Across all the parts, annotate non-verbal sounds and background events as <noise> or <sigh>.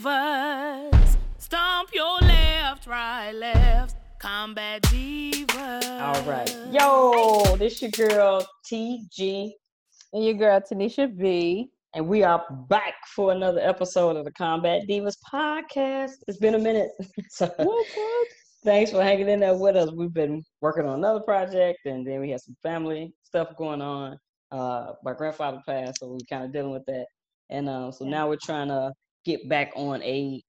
divas. Stomp your left, right, left. Combat divas. All right. Yo, this your girl TG. And your girl Tanisha V. And we are back for another episode of the Combat Divas podcast. It's been a minute. <laughs> so thanks for hanging in there with us. We've been working on another project and then we had some family stuff going on. Uh, my grandfather passed, so we are kind of dealing with that. And uh, so now we're trying to get back on a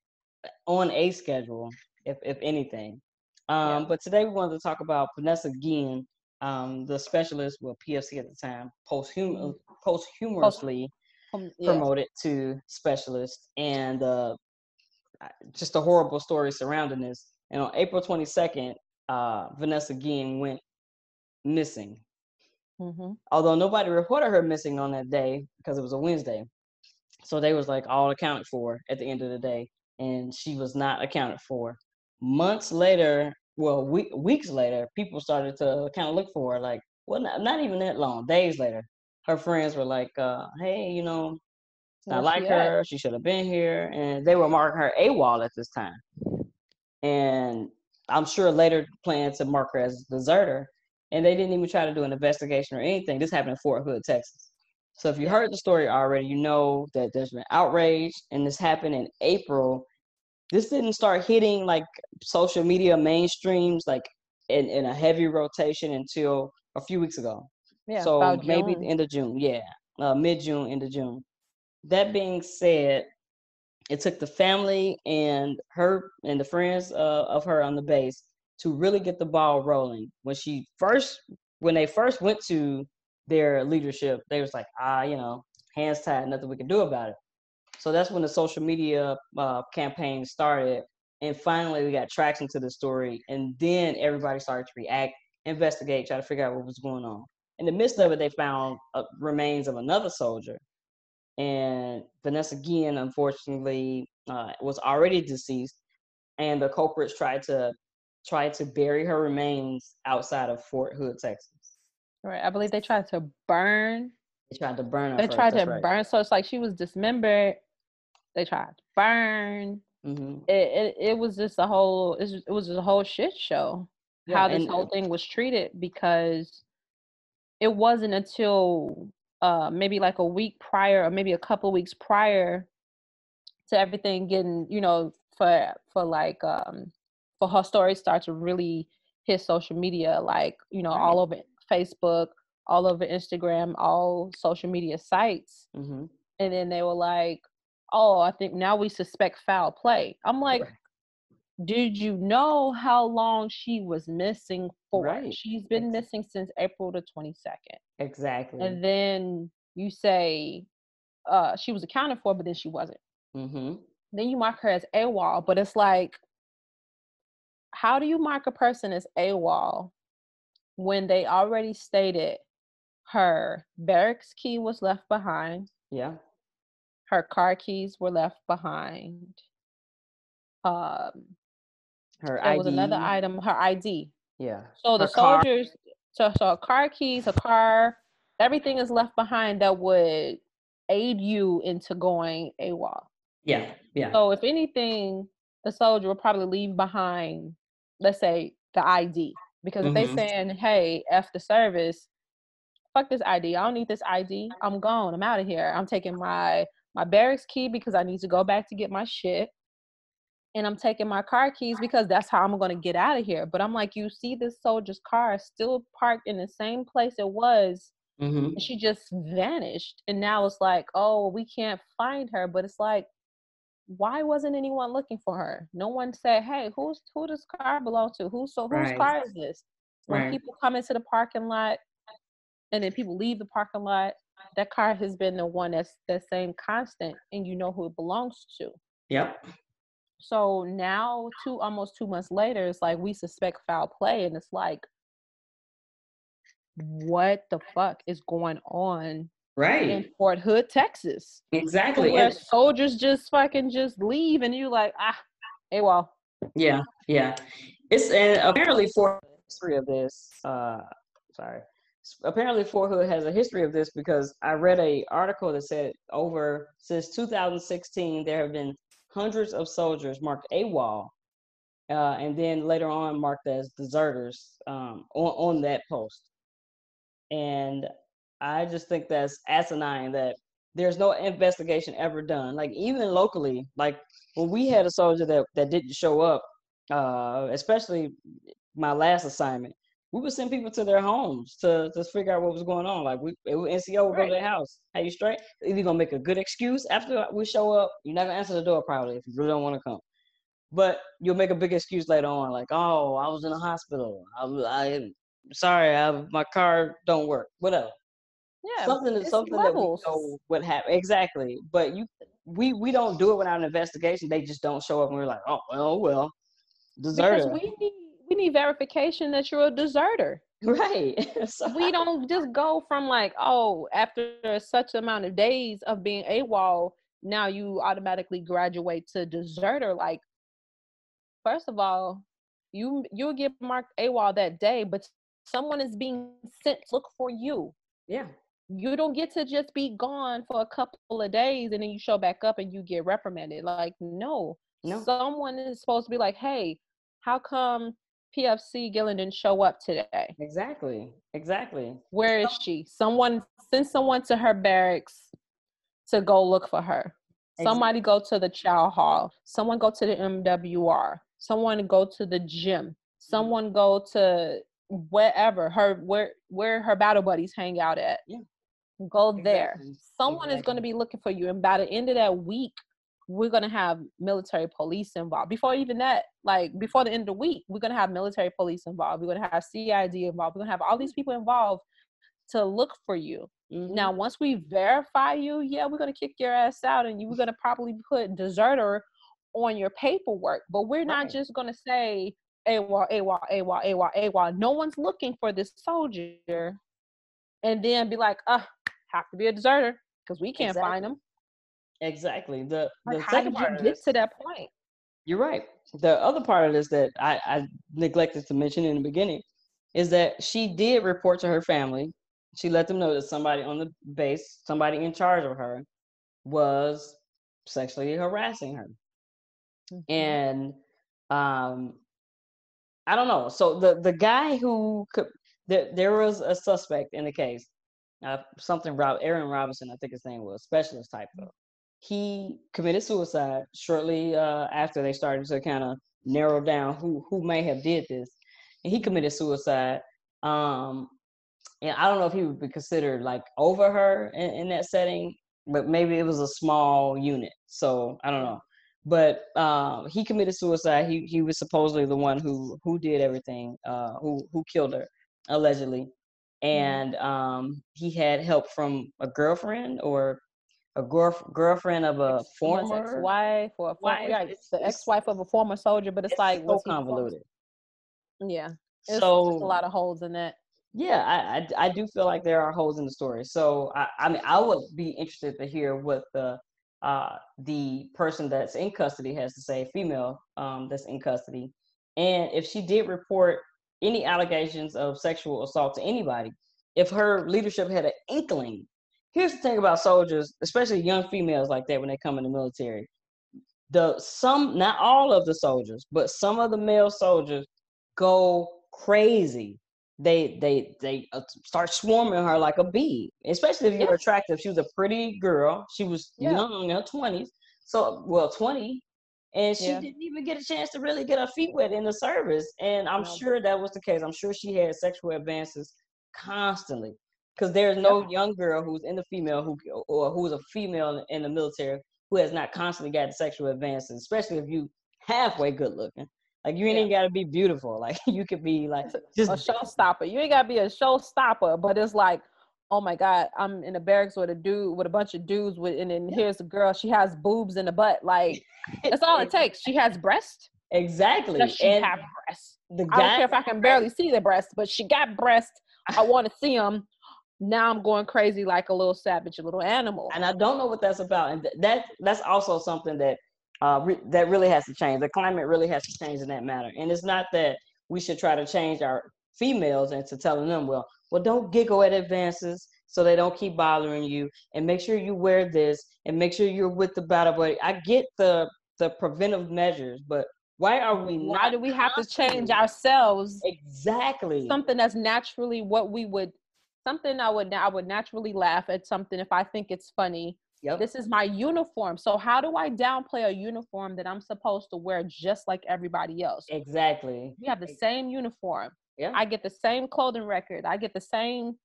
on a schedule, if if anything. Um, yeah. But today we wanted to talk about Vanessa Guillen, um, the specialist, well, PFC at the time, posthum- mm-hmm. posthumously Post- yeah. promoted to specialist, and uh, just a horrible story surrounding this. And on April 22nd, uh, Vanessa Guillen went missing. Mm-hmm. Although nobody reported her missing on that day because it was a Wednesday. So they was like all accounted for at the end of the day, and she was not accounted for. Months later, well, week, weeks later, people started to kind of look for her. Like, well, not, not even that long. Days later, her friends were like, uh, "Hey, you know, I like her. At? She should have been here." And they were marking her AWOL at this time. And I'm sure later planned to mark her as deserter. And they didn't even try to do an investigation or anything. This happened in Fort Hood, Texas. So if you heard the story already, you know that there's been outrage, and this happened in April. This didn't start hitting like social media mainstreams like in, in a heavy rotation until a few weeks ago. Yeah, so maybe the end of June. Yeah, uh, mid June, end of June. That being said, it took the family and her and the friends uh, of her on the base to really get the ball rolling. When she first, when they first went to their leadership, they was like, ah, you know, hands tied, nothing we can do about it. So that's when the social media uh, campaign started, and finally we got traction to the story, and then everybody started to react, investigate, try to figure out what was going on. In the midst of it, they found uh, remains of another soldier, and Vanessa Guillen, unfortunately, uh, was already deceased, and the culprits tried to try to bury her remains outside of Fort Hood, Texas. Right. I believe they tried to burn. They tried to burn. They first. tried to right. burn. So it's like she was dismembered. They tried to burn. Mm-hmm. It, it it was just a whole. It was just a whole shit show. Yeah, how this whole thing was treated because it wasn't until uh, maybe like a week prior or maybe a couple weeks prior to everything getting you know for for like um for her story start to really hit social media like you know right. all over Facebook, all over Instagram, all social media sites. Mm-hmm. And then they were like, oh, I think now we suspect foul play. I'm like, right. did you know how long she was missing for? Right. She's been exactly. missing since April the 22nd. Exactly. And then you say uh, she was accounted for, but then she wasn't. Mm-hmm. Then you mark her as AWOL, but it's like, how do you mark a person as AWOL when they already stated her barracks key was left behind. Yeah. Her car keys were left behind. Um her there ID. was another item, her ID. Yeah. So her the soldiers car. so so car keys, a car, everything is left behind that would aid you into going AWOL. Yeah. Yeah. So if anything, the soldier will probably leave behind, let's say, the ID. Because mm-hmm. if they saying, hey, F the service, fuck this ID. I don't need this ID. I'm gone. I'm out of here. I'm taking my my barracks key because I need to go back to get my shit. And I'm taking my car keys because that's how I'm gonna get out of here. But I'm like, you see this soldier's car still parked in the same place it was. Mm-hmm. she just vanished. And now it's like, oh, we can't find her. But it's like, why wasn't anyone looking for her? No one said, "Hey, who's who does car belong to? Who's so whose right. car is this?" When right. people come into the parking lot, and then people leave the parking lot, that car has been the one that's the same constant, and you know who it belongs to. Yep. So now, two almost two months later, it's like we suspect foul play, and it's like, what the fuck is going on right in Fort Hood, Texas. Exactly. Where and, soldiers just fucking just leave, and you like ah, hey, well. Yeah, yeah. It's and apparently for history of this. Uh, sorry. Apparently, Fort Hood has a history of this because I read a article that said over since 2016 there have been hundreds of soldiers marked AWOL, uh, and then later on marked as deserters um, on, on that post. And I just think that's asinine that there's no investigation ever done. Like even locally, like when we had a soldier that, that didn't show up, uh, especially my last assignment, we would send people to their homes to to figure out what was going on. Like we, NCO would right. go to their house. Hey, you straight? If you're gonna make a good excuse after we show up, you're not gonna answer the door probably if you really don't want to come. But you'll make a big excuse later on, like, oh, I was in the hospital. I, I sorry, I, my car don't work. Whatever. Yeah, something is something levels. that we know what happened exactly. But you, we we don't do it without an investigation. They just don't show up, and we're like, oh well, well, deserter. Because we need we need verification that you're a deserter. Right. <laughs> so we don't just go from like, oh, after such amount of days of being AWOL, now you automatically graduate to deserter. Like, first of all, you you'll get marked AWOL that day, but someone is being sent to look for you. Yeah. You don't get to just be gone for a couple of days and then you show back up and you get reprimanded. Like, no. No. Someone is supposed to be like, hey, how come PFC Guillen didn't show up today. Exactly. Exactly. Where is she? Someone send someone to her barracks to go look for her. Exactly. Somebody go to the chow hall. Someone go to the MWR. Someone go to the gym. Someone go to wherever her where where her battle buddies hang out at. Yeah. Go exactly. there. Someone exactly. is going to be looking for you. And by the end of that week, we're going to have military police involved. Before even that, like before the end of the week, we're going to have military police involved. We're going to have CID involved. We're going to have all these people involved to look for you. Mm-hmm. Now, once we verify you, yeah, we're going to kick your ass out and you're going to probably put deserter on your paperwork. But we're not right. just going to say, AWOL, AWOL, AWOL, AWOL, AWOL. No one's looking for this soldier and then be like, uh, have to be a deserter because we can't exactly. find them. Exactly. The the like, second part get this, to that point. You're right. The other part of this that I, I neglected to mention in the beginning is that she did report to her family. She let them know that somebody on the base, somebody in charge of her, was sexually harassing her. Mm-hmm. And um I don't know. So the the guy who could there there was a suspect in the case. Uh, something Rob Aaron Robinson, I think his name was, specialist type though he committed suicide shortly uh, after they started to kind of narrow down who who may have did this, and he committed suicide. Um, and I don't know if he would be considered like over her in, in that setting, but maybe it was a small unit. So I don't know. But um, he committed suicide. He he was supposedly the one who who did everything, uh, who who killed her allegedly, mm-hmm. and um, he had help from a girlfriend or a girl, girlfriend of a former ex-wife or a former, yeah, it's the ex-wife of a former soldier, but it's, it's like so convoluted. Yeah, it's so a lot of holes in that. Yeah, I, I, I do feel like there are holes in the story. So I I mean I would be interested to hear what the uh the person that's in custody has to say, female um that's in custody, and if she did report any allegations of sexual assault to anybody, if her leadership had an inkling here's the thing about soldiers, especially young females like that when they come in the military. The some, not all of the soldiers, but some of the male soldiers go crazy. They they they uh, start swarming her like a bee. Especially if you're yeah. attractive. She was a pretty girl. She was yeah. young in her twenties. So well, twenty, and she yeah. didn't even get a chance to really get her feet wet in the service. And I'm sure that was the case. I'm sure she had sexual advances constantly because there's no young girl who's in the female who or who's a female in the military who has not constantly got sexual advances, especially if you halfway good looking. Like you ain't yeah. gotta be beautiful. <laughs> Like you could be like just a showstopper. You ain't gotta be a showstopper, but it's like, oh my god, I'm in a barracks with a dude with a bunch of dudes with, and then here's a girl. She has boobs in the butt. Like <laughs> that's all it takes. She has breast. Exactly. Does she and have breasts? The guy, I don't care if I can barely see the breast, but she got breasts. I <laughs> want to see them now I'm going crazy like a little savage, a little animal. And I don't know what that's about. And that that's also something that uh, re- that really has to change. The climate really has to change in that matter. And it's not that we should try to change our females into telling them, well, well, don't giggle at advances so they don't keep bothering you, and make sure you wear this, and make sure you're with the battle buddy. I get the the preventive measures, but why are we why do we have to change ourselves exactly something that's naturally what we would something i would i would naturally laugh at something if i think it's funny Yep. This is my uniform. So how do I downplay a uniform that I'm supposed to wear just like everybody else? Exactly. We have the same uniform. Yeah. I get the same clothing record. I get the same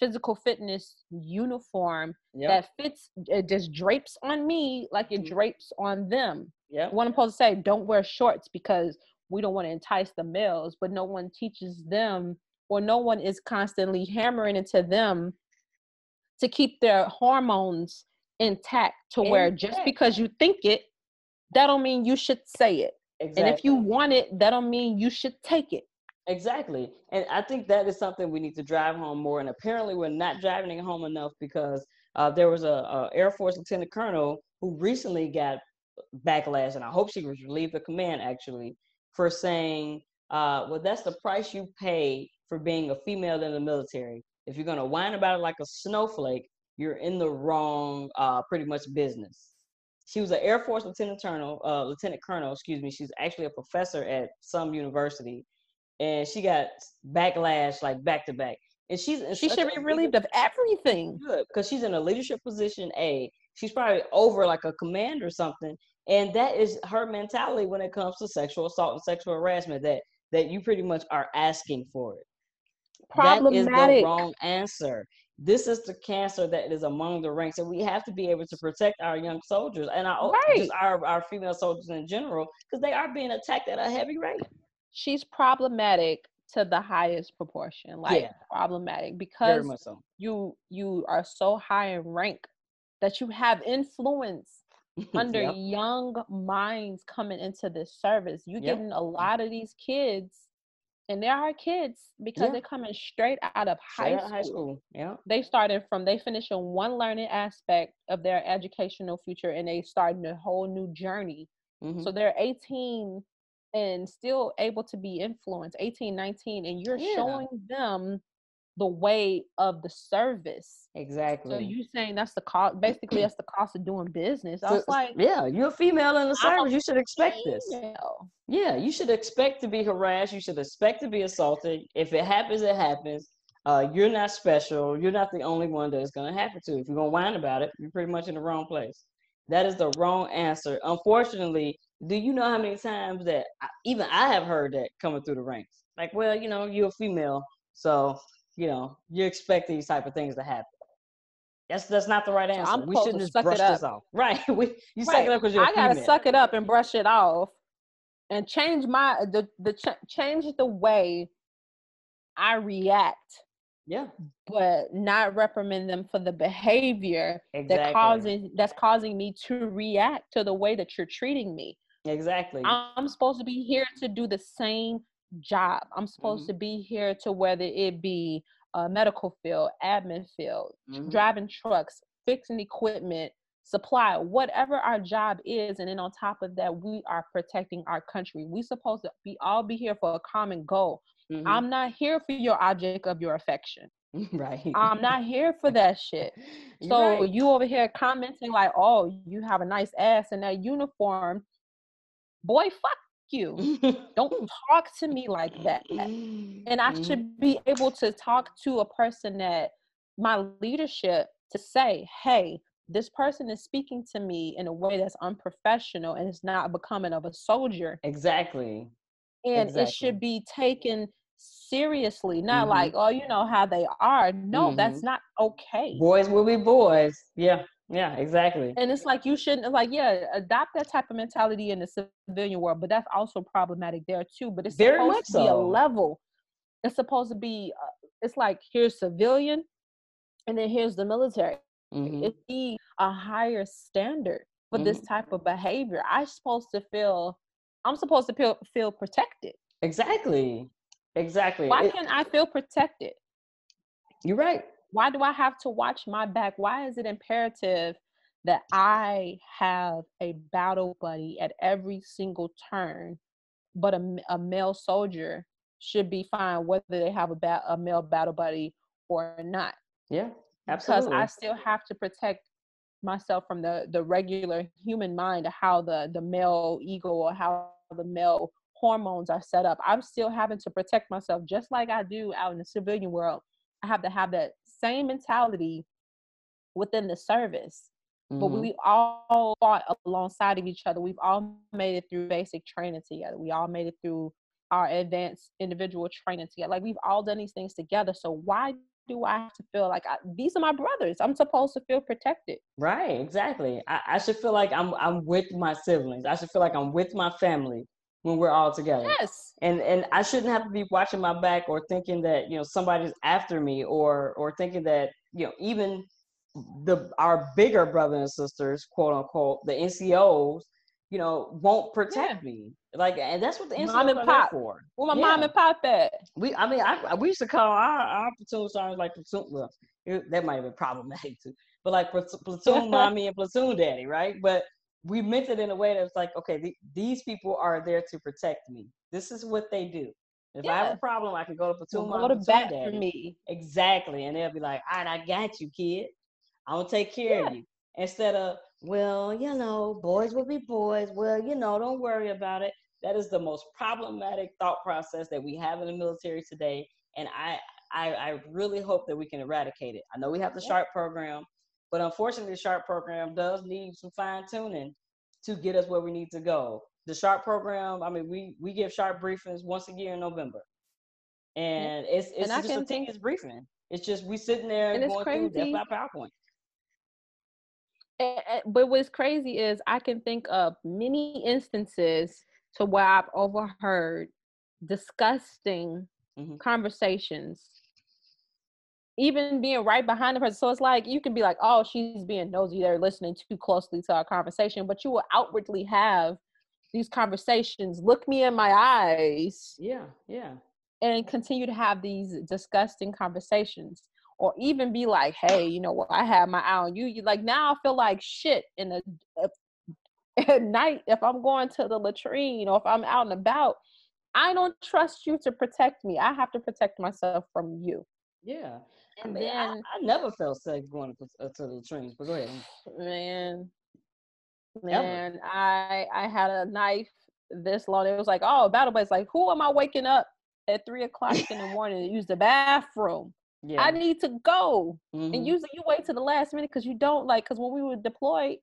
physical fitness uniform yep. that fits it just drapes on me like it mm-hmm. drapes on them. Yeah. What I'm supposed to say, don't wear shorts because we don't want to entice the males, but no one teaches them or no one is constantly hammering into them to keep their hormones intact to intact. where just because you think it, that don't mean you should say it. Exactly. And if you want it, that don't mean you should take it. Exactly. And I think that is something we need to drive home more. And apparently we're not driving it home enough because uh, there was a, a, Air Force Lieutenant Colonel who recently got backlash, and I hope she was relieved of command actually, for saying, uh, well, that's the price you pay for being a female in the military. If you're gonna whine about it like a snowflake, you're in the wrong uh, pretty much business. She was an Air Force Lieutenant Colonel, uh, Lieutenant Colonel, excuse me. She's actually a professor at some university, and she got backlash like back to back. And she's she should be relieved of everything. Good, because she's in a leadership position. A, she's probably over like a command or something, and that is her mentality when it comes to sexual assault and sexual harassment. That that you pretty much are asking for it. Problematic. That is the wrong answer this is the cancer that is among the ranks and we have to be able to protect our young soldiers and our right. just our, our female soldiers in general because they are being attacked at a heavy rate she's problematic to the highest proportion like yeah. problematic because so. you you are so high in rank that you have influence <laughs> under yep. young minds coming into this service you yep. getting a lot of these kids and there are kids because yeah. they're coming straight out of high, school. school. Yeah. They started from they finish in one learning aspect of their educational future and they starting a whole new journey. Mm-hmm. So they're 18 and still able to be influenced, 18, 19, and you're yeah. showing them the way of the service. Exactly. So you saying that's the cost basically that's the cost of doing business. I was like Yeah, you're a female in the service. You should expect this. Yeah, you should expect to be harassed. You should expect to be assaulted. If it happens, it happens. Uh, you're not special. You're not the only one that it's gonna happen to. If you're gonna whine about it, you're pretty much in the wrong place. That is the wrong answer. Unfortunately, do you know how many times that I, even I have heard that coming through the ranks? Like, well, you know, you're a female, so you know, you expect these type of things to happen. That's that's not the right answer. So we shouldn't just brush this off. <laughs> Right. We you right. suck it up because you're. I gotta suck it up and brush it off, and change my the the ch- change the way I react. Yeah. But not reprimand them for the behavior exactly. that causing that's causing me to react to the way that you're treating me. Exactly. I'm supposed to be here to do the same job. I'm supposed mm-hmm. to be here to whether it be a medical field, admin field, mm-hmm. driving trucks, fixing equipment, supply, whatever our job is. And then on top of that, we are protecting our country. We supposed to be all be here for a common goal. Mm-hmm. I'm not here for your object of your affection. <laughs> Right. I'm not here for <laughs> that shit. So right. you over here commenting like, oh, you have a nice ass in that uniform. Boy, fuck you. Don't <laughs> talk to me like that. And I should mm-hmm. be able to talk to a person that my leadership to say, hey, this person is speaking to me in a way that's unprofessional and it's not becoming of a soldier. Exactly. And exactly. it should be taken seriously, not mm-hmm. like, oh, you know how they are. No, mm-hmm. that's not okay. Boys will be boys. Yeah. Yeah, exactly. And it's like you shouldn't like yeah, adopt that type of mentality in the civilian world, but that's also problematic there too. But it's Very supposed to so. be a level. It's supposed to be. Uh, it's like here's civilian, and then here's the military. Mm-hmm. It be a higher standard for mm-hmm. this type of behavior. I'm supposed to feel. I'm supposed to feel feel protected. Exactly. Exactly. Why it, can't I feel protected? You're right. Why do I have to watch my back? Why is it imperative that I have a battle buddy at every single turn, but a, a male soldier should be fine whether they have a, ba- a male battle buddy or not? Yeah, absolutely. Because I still have to protect myself from the the regular human mind of how the the male ego or how the male hormones are set up. I'm still having to protect myself just like i do out in the civilian world. I have to have that same mentality within the service. Mm-hmm. but we all fought alongside of each other. We've all made it through basic training together. We all made it through our advanced individual training together. Like we've all done these things together. So why do I have to feel like I, these are my brothers? I'm supposed to feel protected. Right, exactly. I, I, should feel like I'm I'm with my siblings. I should feel like I'm with my family when we're all together. Yes. And and I shouldn't have to be watching my back or thinking that you know somebody's after me or or thinking that you know even the our bigger brothers and sisters, quote unquote, the NCOs, you know, won't protect yeah. me. Like, and that's what the mom and pop. for. Well, my yeah. mom and pop at? We, I mean, I, we used to call our, our platoon sergeants like platoon. Well, it, that might have been problematic too, but like platoon <laughs> mommy and platoon daddy, right? But we meant it in a way that was like, okay, the, these people are there to protect me. This is what they do. If yeah. I have a problem, I can go to platoon well, mom. Go to bat daddy. for me. Exactly, and they'll be like, all right, I got you, kid. I'm gonna take care of you. Instead of, well, you know, boys will be boys. Well, you know, don't worry about it. That is the most problematic thought process that we have in the military today, and I I, I really hope that we can eradicate it. I know we have the SHARP program, but unfortunately, the SHARP program does need some fine tuning to get us where we need to go. The SHARP program, I mean, we we give SHARP briefings once a year in November, and it's it's and just a continuous briefing. It's just we sitting there and going through death by PowerPoint. But what's crazy is I can think of many instances to where I've overheard disgusting mm-hmm. conversations even being right behind the person. So it's like you can be like, oh, she's being nosy. They're listening too closely to our conversation, but you will outwardly have these conversations. Look me in my eyes. Yeah, yeah. And continue to have these disgusting conversations. Or even be like, hey, you know what? I have my eye on you. You like now I feel like shit in the <laughs> at night if I'm going to the latrine or if I'm out and about. I don't trust you to protect me. I have to protect myself from you. Yeah. And then I, I, never felt safe going to, uh, to the trains. But go ahead. <sighs> Man, man, Ever. I I had a knife this long. It was like, oh, battle buddies. Like, who am I waking up at three o'clock in the <laughs> morning to use the bathroom? Yeah. I need to go. Mm-hmm. And usually you wait to the last minute because you don't like because when we were deployed,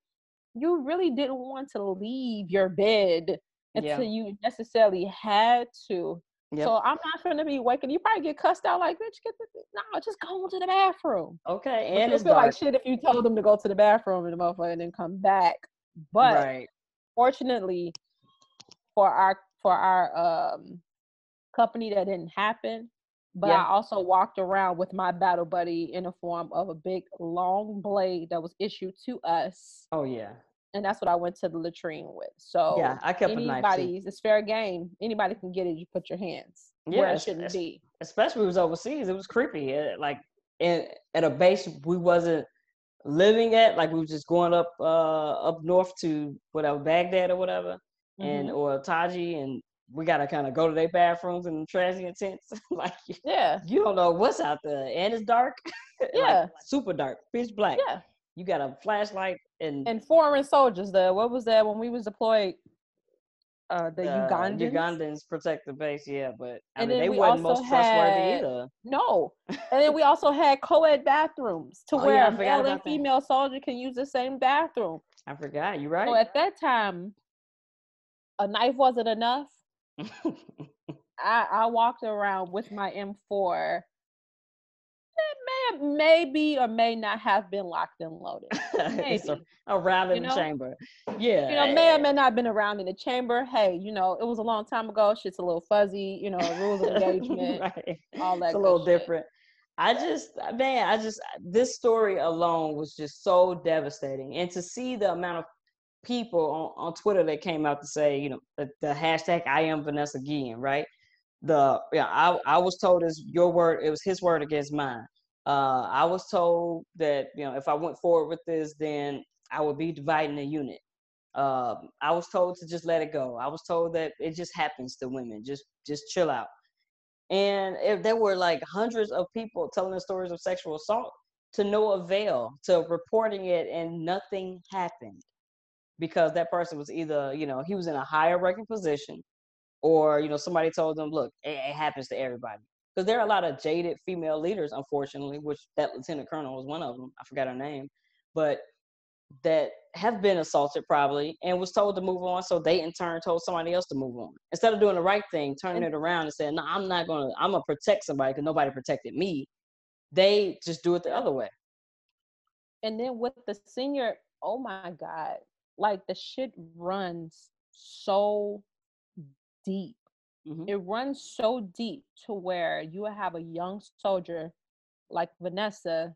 you really didn't want to leave your bed until yeah. you necessarily had to. Yep. So I'm not going to be waking. You probably get cussed out like, bitch, get the no, just go to the bathroom. Okay, and it's feel dark. like shit if you told them to go to the bathroom and the motherfucker and then come back. But right. fortunately, for our for our um company, that didn't happen. But yeah. I also walked around with my battle buddy in the form of a big long blade that was issued to us. Oh yeah and that's what I went to the latrine with. So yeah, I kept anybody's. It's fair game. Anybody can get it. You put your hands yeah, where it shouldn't be. Especially it was overseas. It was creepy. It, like in, at a base we wasn't living at. Like we were just going up uh up north to whatever Baghdad or whatever, mm-hmm. and or Taji, and we gotta kind of go to their bathrooms and transient tents. <laughs> like yeah, you don't know what's out there, and it's dark. <laughs> Yeah, like, super dark, pitch black. Yeah, you got a flashlight and and foreign soldiers. The what was that when we was deployed? Uh, the uh, Ugandans. Ugandans protect the base, yeah, but I and mean, they wasn't most trustworthy either. No, and then <laughs> we also had co-ed bathrooms to oh, where yeah, a male and female that. soldier can use the same bathroom. I forgot. You're right. So at that time, a knife wasn't enough. <laughs> I, I walked around with my M4 it may maybe or may not have been locked and loaded. <laughs> Maybe. a, around in you know? the chamber. Yeah. You know, may or may not have been around in the chamber. Hey, you know, it was a long time ago. Shit's a little fuzzy, you know, rules of engagement, <laughs> right. all that. It's a little shit. different. I just, man, I just, this story alone was just so devastating. And to see the amount of people on, on Twitter that came out to say, you know, the, the hashtag I am Vanessa Guillen, right? The, yeah, I, I was told is your word, it was his word against mine. Uh, I was told that you know if I went forward with this, then I would be dividing the unit. Uh, I was told to just let it go. I was told that it just happens to women. Just just chill out. And if there were like hundreds of people telling the stories of sexual assault, to no avail to reporting it and nothing happened because that person was either you know he was in a higher ranking position or you know somebody told them look it, it happens to everybody. Because there are a lot of jaded female leaders unfortunately which that lieutenant colonel was one of them i forgot her name but that have been assaulted probably and was told to move on so they in turn told somebody else to move on. Instead of doing the right thing turning it around and saying no i'm not gonna i'm gonna protect somebody because nobody protected me they just do it the other way. And then with the senior oh my god like the shit runs so deep mm-hmm. it runs so deep to where you have a young soldier like vanessa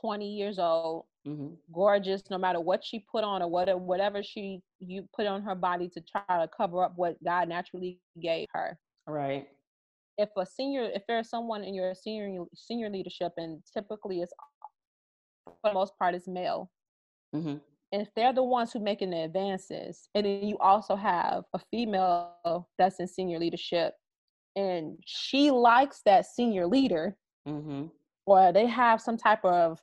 20 years old mm-hmm. gorgeous no matter what she put on or whatever whatever she you put on her body to try to cover up what god naturally gave her right if a senior if there's someone in your senior senior leadership and typically it's for the most part is male mm-hmm. And if they're the ones who making the advances and then you also have a female that's in senior leadership and she likes that senior leader mm-hmm. or they have some type of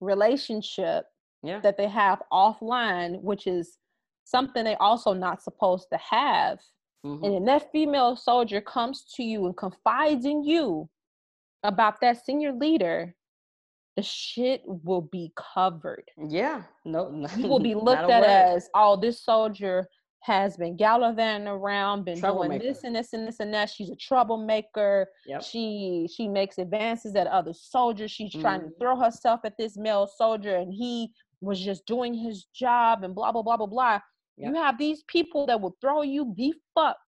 relationship yeah. that they have offline which is something they also not supposed to have Mm-hmm. And then that female soldier comes to you and confides in you about that senior leader, the shit will be covered. Yeah. No, no you will be <laughs> looked at as, oh, this soldier has been gallivanting around, been doing this and this and this and that. She's a troublemaker. Yep. She she makes advances at other soldiers. She's mm-hmm. trying to mm-hmm. throw herself at this male soldier, and he was just doing his job and blah blah blah blah blah. Yep. You have these people that will throw you the fuck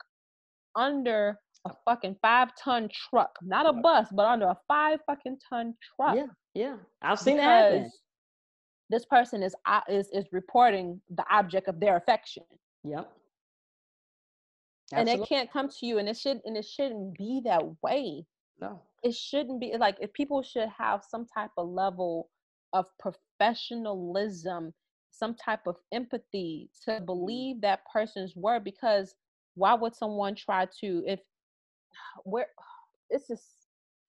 under a fucking five ton truck, not a bus, but under a five fucking ton truck. Yeah, yeah, I've seen that happen. This person is uh, is is reporting the object of their affection. Yep. And it can't come to you, and it should and it shouldn't be that way. No, it shouldn't be like if people should have some type of level of professionalism some type of empathy to mm-hmm. believe that person's word because why would someone try to if <sighs> where <sighs> it's just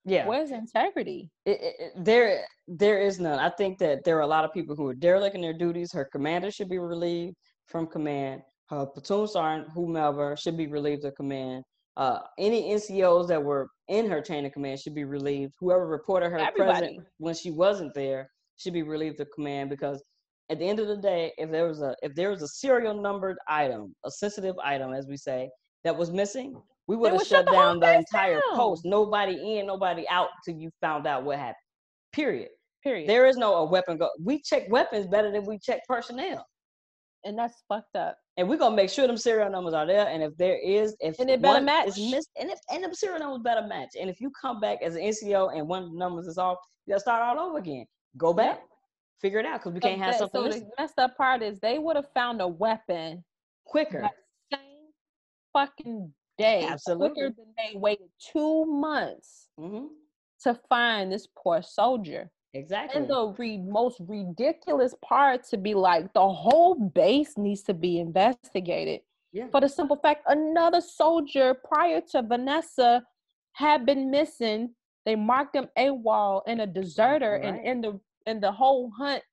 yeah. Where's integrity? It, it, there there is none. I think that there are a lot of people who are derelict in their duties. Her commander should be relieved from command. Her platoon sergeant whomever should be relieved of command. Uh, any ncos that were in her chain of command should be relieved. Whoever reported her Everybody. present when she wasn't there should be relieved of command because at the end of the day, if there was a if there was a serial numbered item, a sensitive item, as we say, that was missing, we would have shut, down the, the entire down. post. Nobody in, nobody out till you found out what happened. Period. Period. There is no a weapon go. We check weapons better than we check personnel. And that's fucked up. And we're gonna make sure them serial numbers are there. And if there is, if and it better match, is missed, and if and the serial numbers better match. And if you come back as an NCO and one of the numbers is off, you gotta start all over again. Go back, figure it out because we can't have something. So the messed up part is they would have found a weapon quicker. same fucking day. Absolutely. Quicker than they waited two months mm-hmm. to find this poor soldier. Exactly. And the re- most ridiculous part to be like the whole base needs to be investigated. Yeah. For the simple fact, another soldier prior to Vanessa had been missing. They marked him AWOL and a deserter, right. and in the in the whole hunt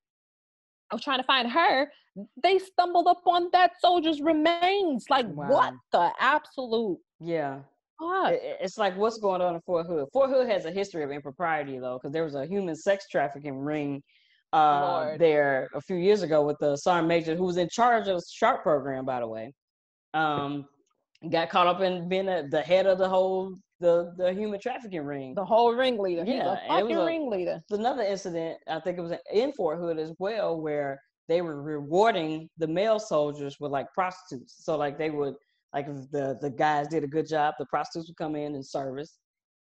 of trying to find her, they stumbled upon that soldier's remains. Like wow. what the absolute? Yeah. It's like what's going on in Fort Hood. Fort Hood has a history of impropriety though, because there was a human sex trafficking ring uh, there a few years ago with the sergeant major who was in charge of the SHARP program, by the way. Um, got caught up in being a, the head of the whole the the human trafficking ring. The whole ringleader. Yeah, He's a fucking ringleader. Another incident, I think it was in Fort Hood as well, where they were rewarding the male soldiers with like prostitutes. So like they would like if the the guys did a good job, the prostitutes would come in and service,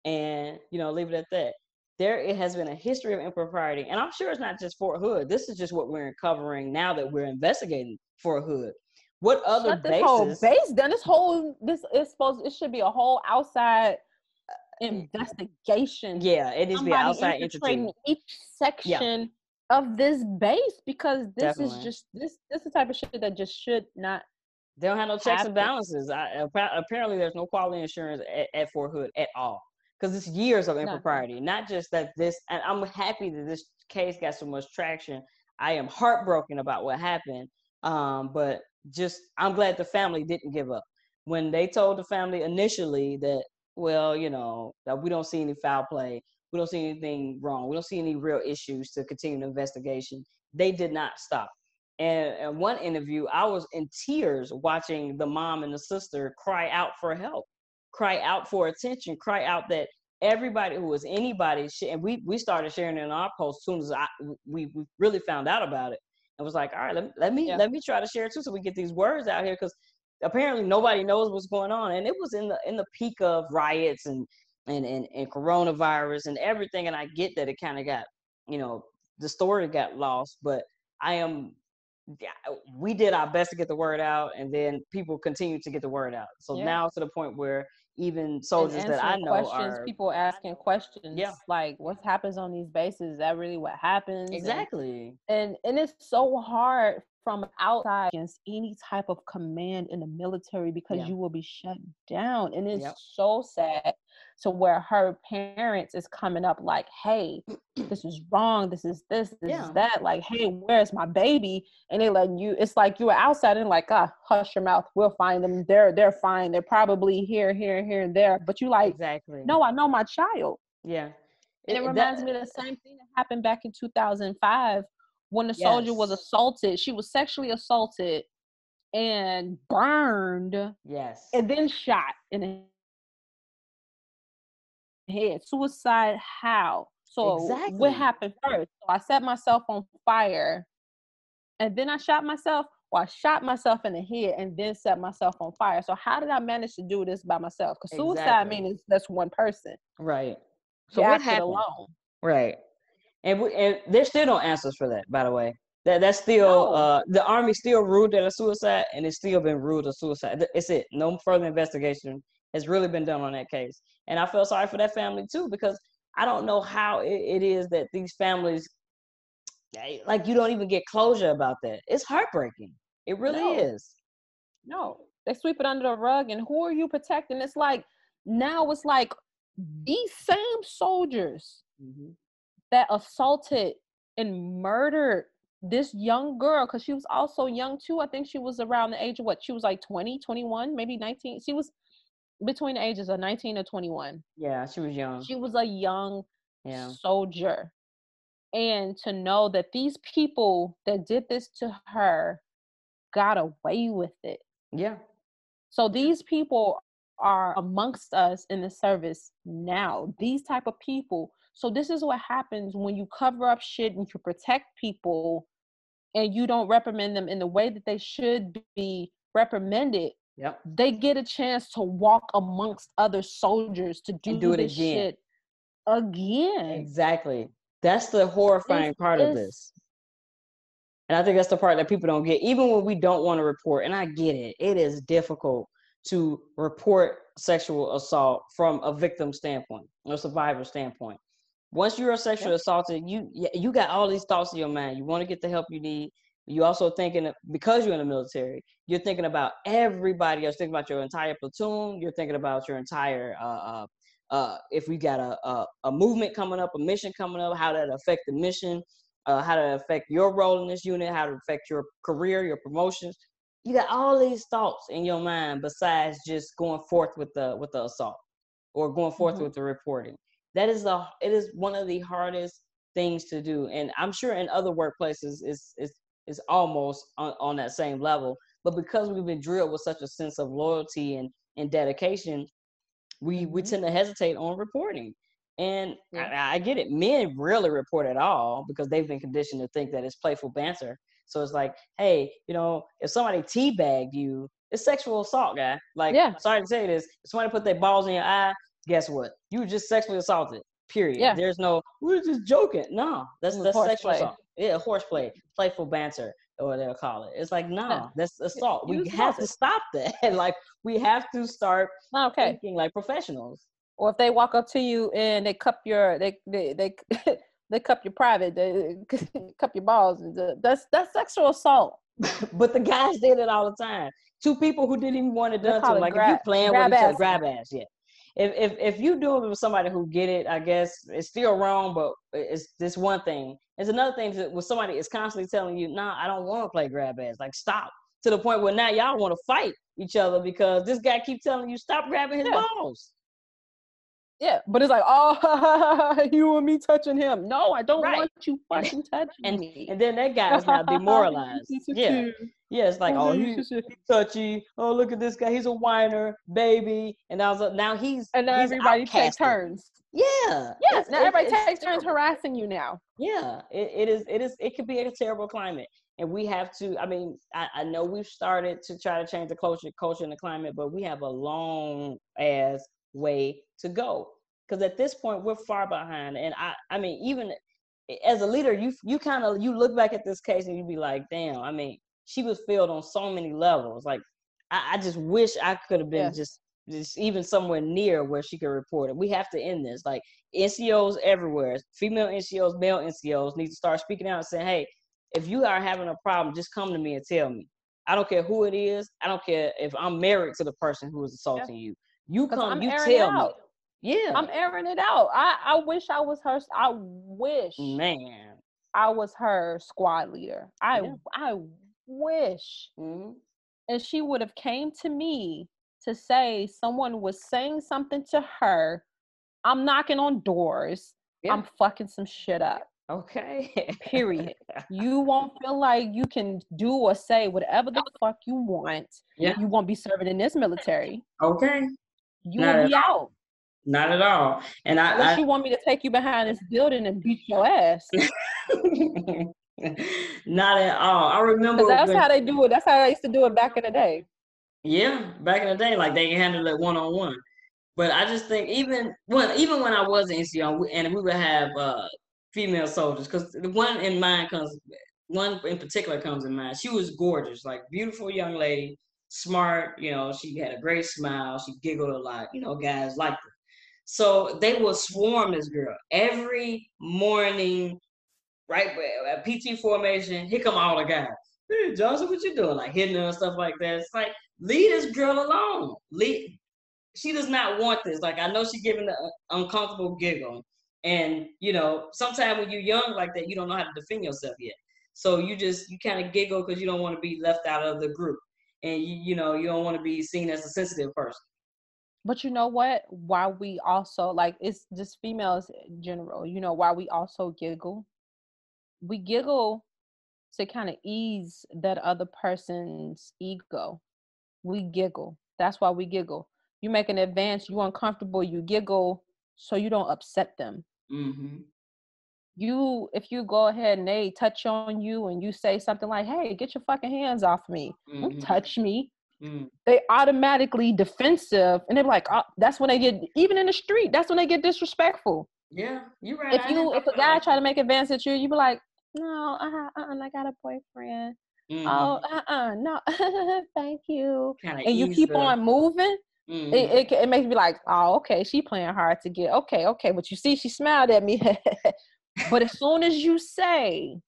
and you know leave it at that. There, it has been a history of impropriety, and I'm sure it's not just Fort Hood. This is just what we're uncovering now that we're investigating Fort Hood. What other Shut bases? Whole base done this whole this is supposed it should be a whole outside investigation. Yeah, it needs to be outside entity. Each section yeah. Of this base because this Definitely. is just this this is the type of shit that just should not. They don't have no checks happen. and balances. I, apparently, there's no quality insurance at, at Fort Hood at all. because it's years of impropriety. No. Not just that this, and I'm happy that this case got so much traction. I am heartbroken about what happened, um, but just I'm glad the family didn't give up when they told the family initially that, well, you know, that we don't see any foul play, we don't see anything wrong, we don't see any real issues to continue the investigation. They did not stop. And in one interview, I was in tears watching the mom and the sister cry out for help, cry out for attention, cry out that everybody who was anybody, and we we started sharing it in our post as soon as I we, we really found out about it. and was like, all right, let, let me yeah. let me try to share it too, so we get these words out here because apparently nobody knows what's going on and it was in the in the peak of riots and and and, and coronavirus and everything and i get that it kind of got you know the story got lost but i am we did our best to get the word out and then people continue to get the word out so yeah. now to the point where even soldiers that I know questions, are people asking questions. Yeah. Like what happens on these bases? Is that really what happens? Exactly. And and, and it's so hard from outside against any type of command in the military because yeah. you will be shut down. And it's yep. so sad to where her parents is coming up like, hey, this is wrong, this is this, this yeah. is that. Like, hey, where's my baby? And they let you, it's like you were outside and like, ah, hush your mouth, we'll find them. They're they're fine. They're probably here, here, here, and there. But you like, exactly. No, I know my child. Yeah. And it, it reminds that, me of the same thing that happened back in 2005 when the yes. soldier was assaulted. She was sexually assaulted and burned. Yes. And then shot in the head. Suicide how? So exactly. what happened first? So I set myself on fire and then I shot myself Well, I shot myself in the head and then set myself on fire. So how did I manage to do this by myself? Because suicide exactly. means that's one person. Right. So what happened? Alone. Right and we, and there's still no answers for that. By the way, that that's still no. uh, the army still ruled that a suicide, and it's still been ruled a suicide. It's it. No further investigation has really been done on that case, and I feel sorry for that family too because I don't know how it, it is that these families like you don't even get closure about that. It's heartbreaking. It really no. is. No, they sweep it under the rug, and who are you protecting? It's like now it's like these same soldiers mm-hmm that assaulted and murdered this young girl because she was also young too. I think she was around the age of what? She was like 20, 21, maybe 19. She was between the ages of 19 or 21. Yeah, she was young. She was a young yeah. soldier. And to know that these people that did this to her got away with it. Yeah. So these people are amongst us in the service now. These type of people so this is what happens when you cover up shit and you protect people and you don't reprimand them in the way that they should be reprimanded. Yep. They get a chance to walk amongst other soldiers to do, do it again. shit again. Exactly. That's the horrifying it's, part of this. And I think that's the part that people don't get. Even when we don't want to report, and I get it, it is difficult to report sexual assault from a victim standpoint or survivor standpoint once you're sexually yep. assaulted, you you got all these thoughts in your mind. You want to get the help you need. You also thinking because you're in the military, you're thinking about everybody else. Thinking about your entire platoon. You're thinking about your entire. Uh, uh, uh, if we got a, a, a movement coming up, a mission coming up, how that affect the mission, uh, how to affect your role in this unit, how to affect your career, your promotions. You got all these thoughts in your mind besides just going forth with the with the assault or going forth mm-hmm. with the reporting that is the it is one of the hardest things to do and i'm sure in other workplaces it's it's, it's almost on, on that same level but because we've been drilled with such a sense of loyalty and, and dedication we we mm-hmm. tend to hesitate on reporting and yeah. I, I, get it men rarely report at all because they've been conditioned to think that it's playful banter so it's like hey you know if somebody teabagged you it's sexual assault guy like yeah. sorry to say this if somebody put their balls in your eye guess what? You were just sexually assaulted. Period. Yeah. There's no we're just joking. No, that's that's sexual play. assault. Yeah, horseplay, playful banter, or they'll call it. It's like no, yeah. that's assault. We <laughs> have to stop that. <laughs> like we have to start oh, okay. thinking like professionals. Or if they walk up to you and they cup your they they they <laughs> they cup your private, they cup your balls. Uh, that's that's sexual assault. but the guys did it all the time. Two people who didn't even want it done to like grab, if you playing with each other, grab ass, yeah. If if if you do it with somebody who get it, I guess it's still wrong, but it's this one thing. It's another thing that when somebody is constantly telling you, "Nah, I don't want to play grab ass." Like stop to the point where now y'all want to fight each other because this guy keep telling you stop grabbing his yeah. balls. Yeah, but it's like, <laughs> oh, <laughs> you and me touching him. No, I don't right. want you fucking touching and, me. And then that guy is now <laughs> demoralized. yeah. Yeah, it's like, oh, he's mm-hmm. touchy. Oh, look at this guy. He's a whiner, baby. And I was like, now he's and now he's everybody takes turns. Yeah. Yeah. Now everybody takes turns harassing you now. Yeah. It, it is. It is. It could be a terrible climate, and we have to. I mean, I, I know we've started to try to change the culture, culture and the climate, but we have a long ass way to go because at this point we're far behind and i i mean even as a leader you you kind of you look back at this case and you be like damn i mean she was failed on so many levels like i, I just wish i could have been just just even somewhere near where she could report it we have to end this like ncos everywhere female ncos male ncos need to start speaking out and saying hey if you are having a problem just come to me and tell me i don't care who it is i don't care if i'm married to the person who is assaulting you you come, I'm you tell me. Yeah. I'm airing it out. I, I wish I was her. I wish. Man. I was her squad leader. I yeah. I wish. Mm-hmm. And she would have came to me to say someone was saying something to her. I'm knocking on doors. Yeah. I'm fucking some shit up. Okay. Period. <laughs> You won't feel like you can do or say whatever the fuck you want. Yeah. You won't be serving in this military. Okay. You Not will be out. Not at all. And I unless I, you want me to take you behind this building and beat your ass. <laughs> <laughs> Not at all. I remember that's when, how they do it. That's how I used to do it back in the day. Yeah, back in the day, like they can handle it one on one. But I just think even when even when I was in NCO and we would have uh, female soldiers, because the one in mind comes, one in particular comes in mind. She was gorgeous, like beautiful young lady, smart. You know, she had a great smile. She giggled a lot. You know, guys liked her. So they will swarm this girl every morning, right? At uh, PT formation, here come all the guys. Hey, Johnson, what you doing? Like hitting her and stuff like that. It's like, leave this girl alone. Leave. She does not want this. Like, I know she's giving the uh, uncomfortable giggle. And, you know, sometimes when you're young like that, you don't know how to defend yourself yet. So you just, you kind of giggle because you don't want to be left out of the group. And, you, you know, you don't want to be seen as a sensitive person. But you know what? Why we also like it's just females in general, you know, why we also giggle. We giggle to kind of ease that other person's ego. We giggle. That's why we giggle. You make an advance, you uncomfortable, you giggle so you don't upset them. Mm-hmm. You, if you go ahead and they touch on you and you say something like, "Hey, get your fucking hands off me! Mm-hmm. Don't touch me!" Mm. They automatically defensive, and they're like, oh, "That's when they get even in the street. That's when they get disrespectful." Yeah, you're right. If you if a guy try to make advance at you, you be like, "No, uh-uh, uh-uh, I got a boyfriend." Mm. Oh, uh, uh, no, <laughs> thank you. Kinda and you keep the... on moving. Mm. It, it, it makes me like, oh, okay, she playing hard to get. Okay, okay, but you see, she smiled at me. <laughs> but as <laughs> soon as you say,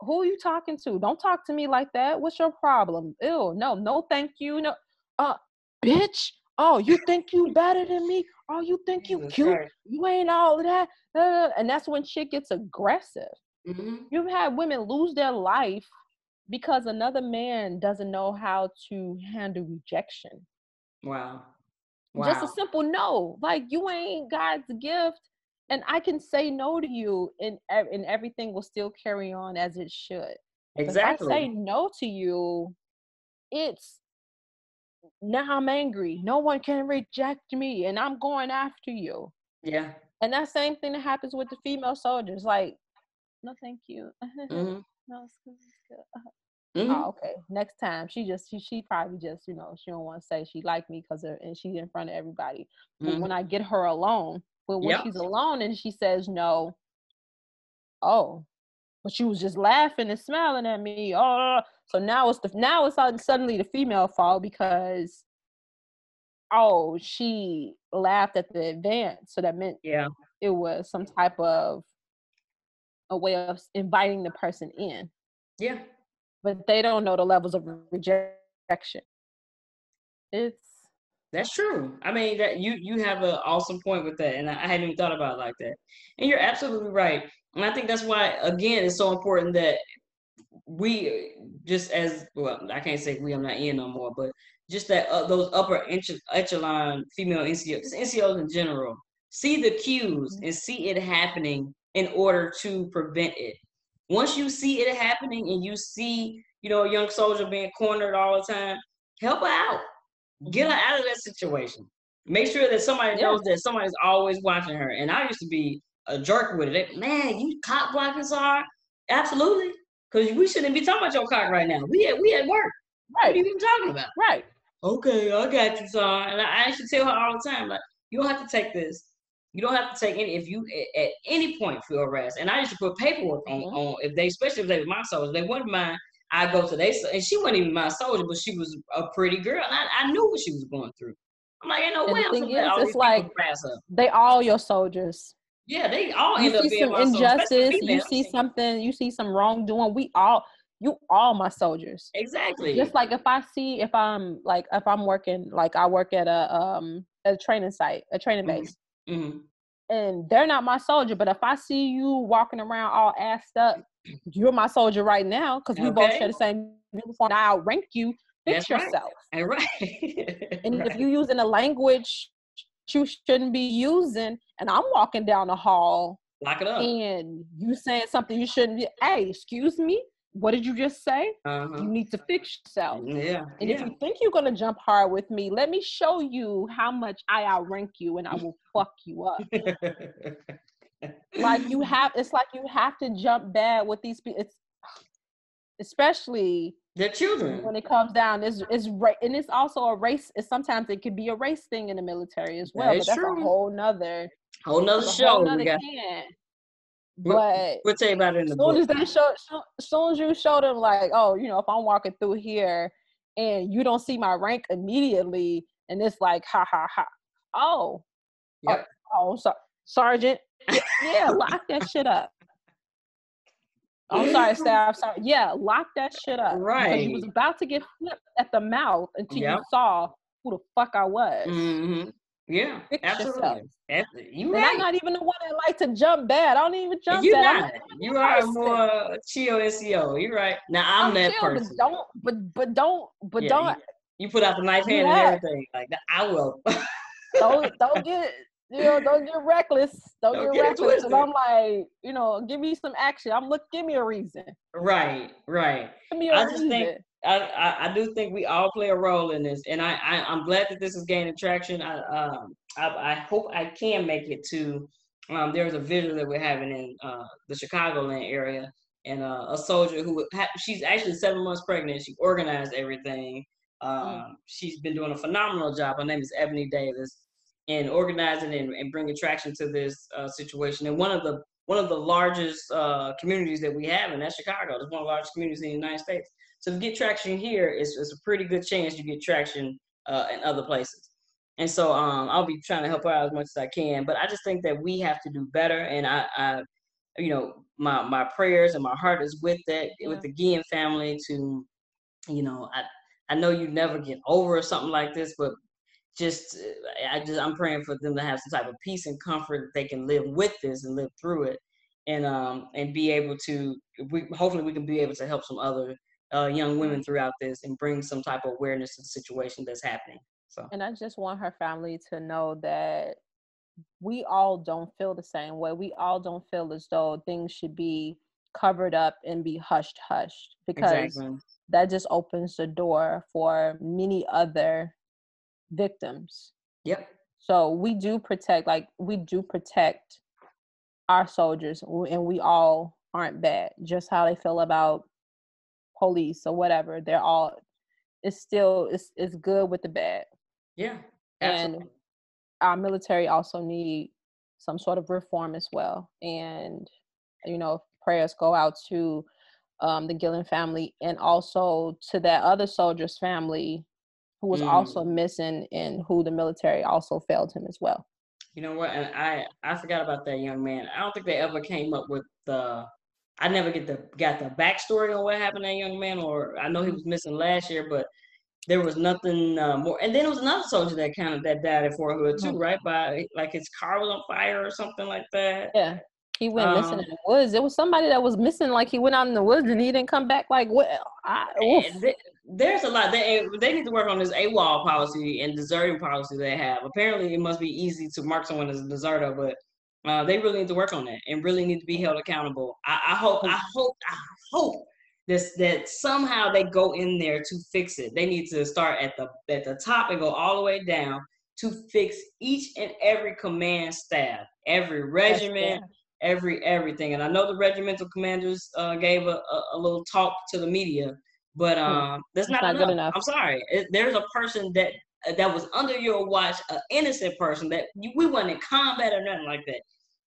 who are you talking to? Don't talk to me like that. What's your problem? Ew, no, no, thank you. No, uh, bitch. Oh, you think you better than me? Oh, you think you cute? You ain't all that. Uh, and that's when shit gets aggressive. Mm-hmm. You've had women lose their life because another man doesn't know how to handle rejection. Wow. wow. Just a simple no. Like you ain't God's gift and I can say no to you, and and everything will still carry on as it should. Exactly. If I say no to you, it's now I'm angry. No one can reject me, and I'm going after you. Yeah. And that same thing that happens with the female soldiers. Like, no, thank you. Mm-hmm. <laughs> no, it's good. It's good. <laughs> Mm-hmm. Oh, okay. Next time, she just she, she probably just you know she don't want to say she like me because and she's in front of everybody. But mm-hmm. when I get her alone, but when yep. she's alone and she says no, oh, but she was just laughing and smiling at me. Oh, so now it's the now it's suddenly the female fault because oh she laughed at the advance, so that meant yeah it was some type of a way of inviting the person in. Yeah, but they don't know the levels of rejection. It's That's true. I mean that you you have an awesome point with that, and I, I hadn't even thought about it like that. And you're absolutely right. And I think that's why again it's so important that we just as well. I can't say we. I'm not in no more, but just that uh, those upper echelon female NCOs, NCOs in general, see the cues mm-hmm. and see it happening in order to prevent it. Once you see it happening and you see, you know, a young soldier being cornered all the time, help her out. Get her out of that situation. Make sure that somebody knows that somebody's always watching her. And I used to be a jerk with it. Man, you cop blocking Sar? Absolutely. Because we shouldn't be talking about your cock right now. We at we at work. Right. What are you even talking about? Right. Okay, I got you, Sar. And I actually tell her all the time, like, you don't have to take this. You don't have to take any if you at, any point feel harassed. And I used to put paperwork on, mm-hmm. on if they, especially if they were my soldiers, they wouldn't mind. I go to they and she wasn't even my soldier, but she was a pretty girl, and I, I knew what she was going through. I'm like, ain't no way. Thing is, it's like they all your soldiers. Yeah, they all you see some injustice. You see something. You see some wrongdoing. We all, you all my soldiers. Exactly. Just like if I see if I'm like if I'm working like I work at a um a training site, a training mm-hmm. base. Mm-hmm. Mm-hmm. And they're not my soldier, but if I see you walking around all assed up, <clears throat> you're my soldier right now because we okay. both share the same uniform. I outrank you. Fix That's yourself. Right. right. and right. <laughs> if you're using a language you shouldn't be using, and I'm walking down the hall, lock it up, and you saying something you shouldn't be. Hey, excuse me what did you just say? Uh-huh. You need to fix yourself. Yeah. And yeah. if you think you're gonna jump hard with me, let me show you how much I outrank you and I will fuck you up. like you <laughs> have it's like you have to jump bad with these people. It's especially the children when it comes down is is right and it's also a race it's sometimes it could be a race thing in the military as well that but that's true. a whole nother whole nother show whole nother but we'll tell you about it in the as soon book. as they show, show, soon as you show them like, oh, you know, if I'm walking through here and you don't see my rank immediately, and it's like, ha ha ha, oh, yep. oh, oh, so, sergeant, <laughs> yeah, lock that shit up. <laughs> I'm sorry, staff. Sorry. Yeah, lock that shit up. Right. Because you was about to get flipped at the mouth until yep. you saw who the fuck I was. Mm-hmm. Yeah, Fix absolutely. Eh, you right. I'm not even the one that like to jump bad. I don't even jump You're bad. Not. You are more chill NCO. You're right. Now I'm, I'm that chill, person. But don't, but but don't, but yeah, don't. You, you, put out the knife hand yeah. and everything. Like that, I will. <laughs> don't don't get you know don't get reckless. Don't, don't get, get reckless. Cause I'm like you know give me some action. I'm look give me a reason. Right, right. Give me a I reason. Think, I, I, I, do think we all play a role in this, and I, I am glad that this is gaining traction. I um I, I hope I can make it to. Um, there's a visual that we're having in uh, the Chicagoland area, and uh, a soldier who ha- she's actually seven months pregnant. She organized everything. Um, mm. She's been doing a phenomenal job. Her name is Ebony Davis, in organizing and, and bringing traction to this uh, situation. And one of the one of the largest uh, communities that we have, and that's Chicago. It's one of the largest communities in the United States. So to get traction here, it's, it's a pretty good chance you get traction uh, in other places. And so um, I'll be trying to help her out as much as I can. But I just think that we have to do better. And I, I you know, my my prayers and my heart is with that, yeah. with the Guillen family to, you know, I I know you never get over something like this, but just I just I'm praying for them to have some type of peace and comfort that they can live with this and live through it, and um and be able to we hopefully we can be able to help some other uh, young women throughout this and bring some type of awareness to the situation that's happening. So, and I just want her family to know that we all don't feel the same way. We all don't feel as though things should be covered up and be hushed, hushed, because exactly. that just opens the door for many other victims. Yep. So we do protect, like we do protect our soldiers, and we all aren't bad. Just how they feel about police or whatever they're all it's still it's, it's good with the bad yeah absolutely. and our military also need some sort of reform as well and you know prayers go out to um, the Guillen family and also to that other soldier's family who was mm. also missing and who the military also failed him as well. You know what? And I I forgot about that young man. I don't think they ever came up with the I never get the got the backstory on what happened to that young man, or I know he was missing last year, but there was nothing uh, more. And then it was another soldier that kind of that died at Fort Hood too, mm-hmm. right? By like his car was on fire or something like that. Yeah. He went um, missing in the woods. There was somebody that was missing, like he went out in the woods and he didn't come back. Like, well, I, there's a lot. They they need to work on this AWOL policy and deserting policy they have. Apparently, it must be easy to mark someone as a deserter, but uh, they really need to work on that and really need to be held accountable. I, I hope, I hope, I hope this that somehow they go in there to fix it. They need to start at the at the top and go all the way down to fix each and every command staff, every regiment, every everything. And I know the regimental commanders uh, gave a, a, a, little talk to the media, but hmm. um, that's not, not enough. good enough. I'm sorry. It, there's a person that that was under your watch, an innocent person that you, we weren't in combat or nothing like that,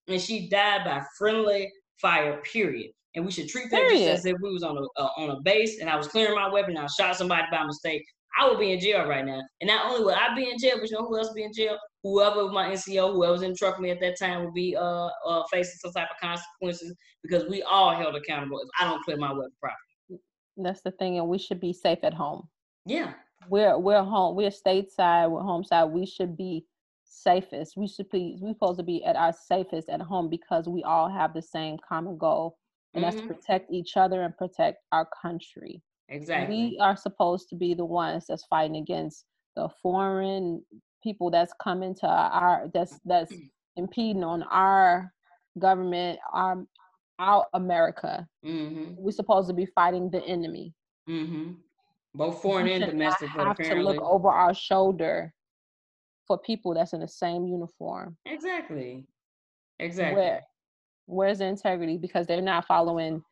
and she died by friendly fire. Period and we should treat that just as if we was on a uh, on a base and I was clearing my weapon and I shot somebody by mistake. I would be in jail right now. And not only would I be in jail, but you know who else be in jail? Whoever my NCO, whoever's in the truck with me at that time would be uh, uh, facing some type of consequences because we all held accountable if I don't clear my weapon properly. That's the thing, and we should be safe at home. Yeah. We're we're home. We're stateside. We're home side. We should be safest. We should be. We're supposed to be at our safest at home because we all have the same common goal and mm-hmm. that's to protect each other and protect our country. Exactly. We are supposed to be the ones that's fighting against the foreign people that's coming to our that's that's <clears throat> impeding on our government, our our America. Mm-hmm. We're supposed to be fighting the enemy. Mm-hmm. Both foreign we and domestic. Have apparently. to look over our shoulder for people that's in the same uniform. Exactly. Exactly. Where where's the integrity because they're not following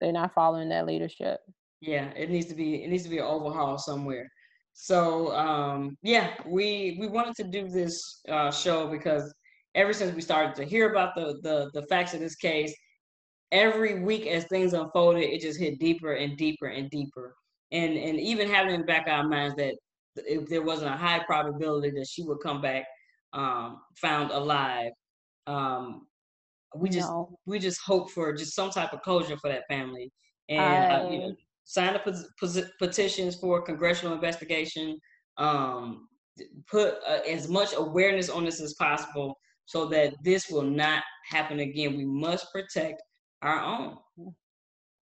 they're not following that leadership yeah it needs to be it needs to be an overhaul somewhere so um yeah we we wanted to do this uh show because ever since we started to hear about the the the facts of this case every week as things unfolded it just hit deeper and deeper and deeper and and even having in the back of our minds that if there wasn't a high probability that she would come back um found alive um we just no. we just hope for just some type of closure for that family. And I... uh, you know, sign the petitions for congressional investigation um, put uh, as much awareness on this as possible so that this will not happen again. We must protect our own.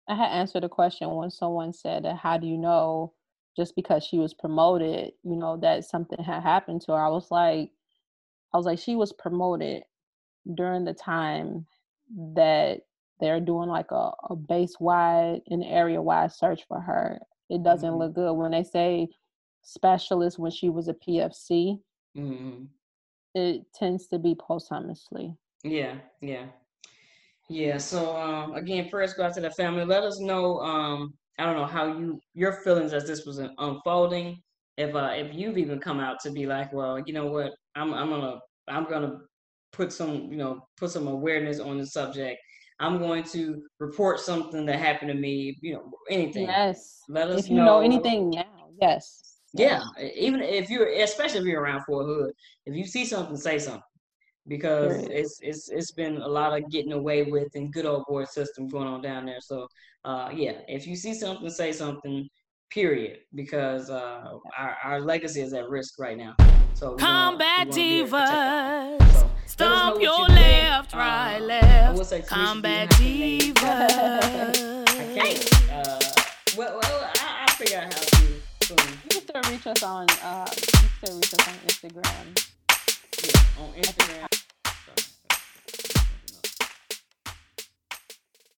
I had answered a question when someone said how do you know just because she was promoted you know that something had happened to her i was like i was like she was promoted during the time that they're doing like a, a base wide and area wide search for her. It doesn't mm-hmm. look good when they say specialist when she was a PFC. Mm-hmm. It tends to be posthumously. Yeah, yeah, yeah. So um, again, first go out to the family. Let us know. Um, I don't know how you your feelings as this was unfolding. If uh, if you've even come out to be like, well, you know what, I'm I'm gonna I'm gonna put some, you know, put some awareness on the subject. I'm going to report something that happened to me, you know, anything. Yes. Let us if you know, know anything now. Yes. Yeah. Even if you're, especially if you're around Fort Hood, if you see something, say something. Because right. it's it's it's been a lot of getting away with and good old boy system going on down there. So uh, yeah, if you see something, say something. Period. Because uh, our our legacy is at risk right now. So combat divas. So, Stomp your you left, think. right, uh, left. Combat diva. I can't. Uh, well, well I, will figure out how to. So, you can still reach us on. Uh, you can still reach us on Instagram. Yeah, on Instagram.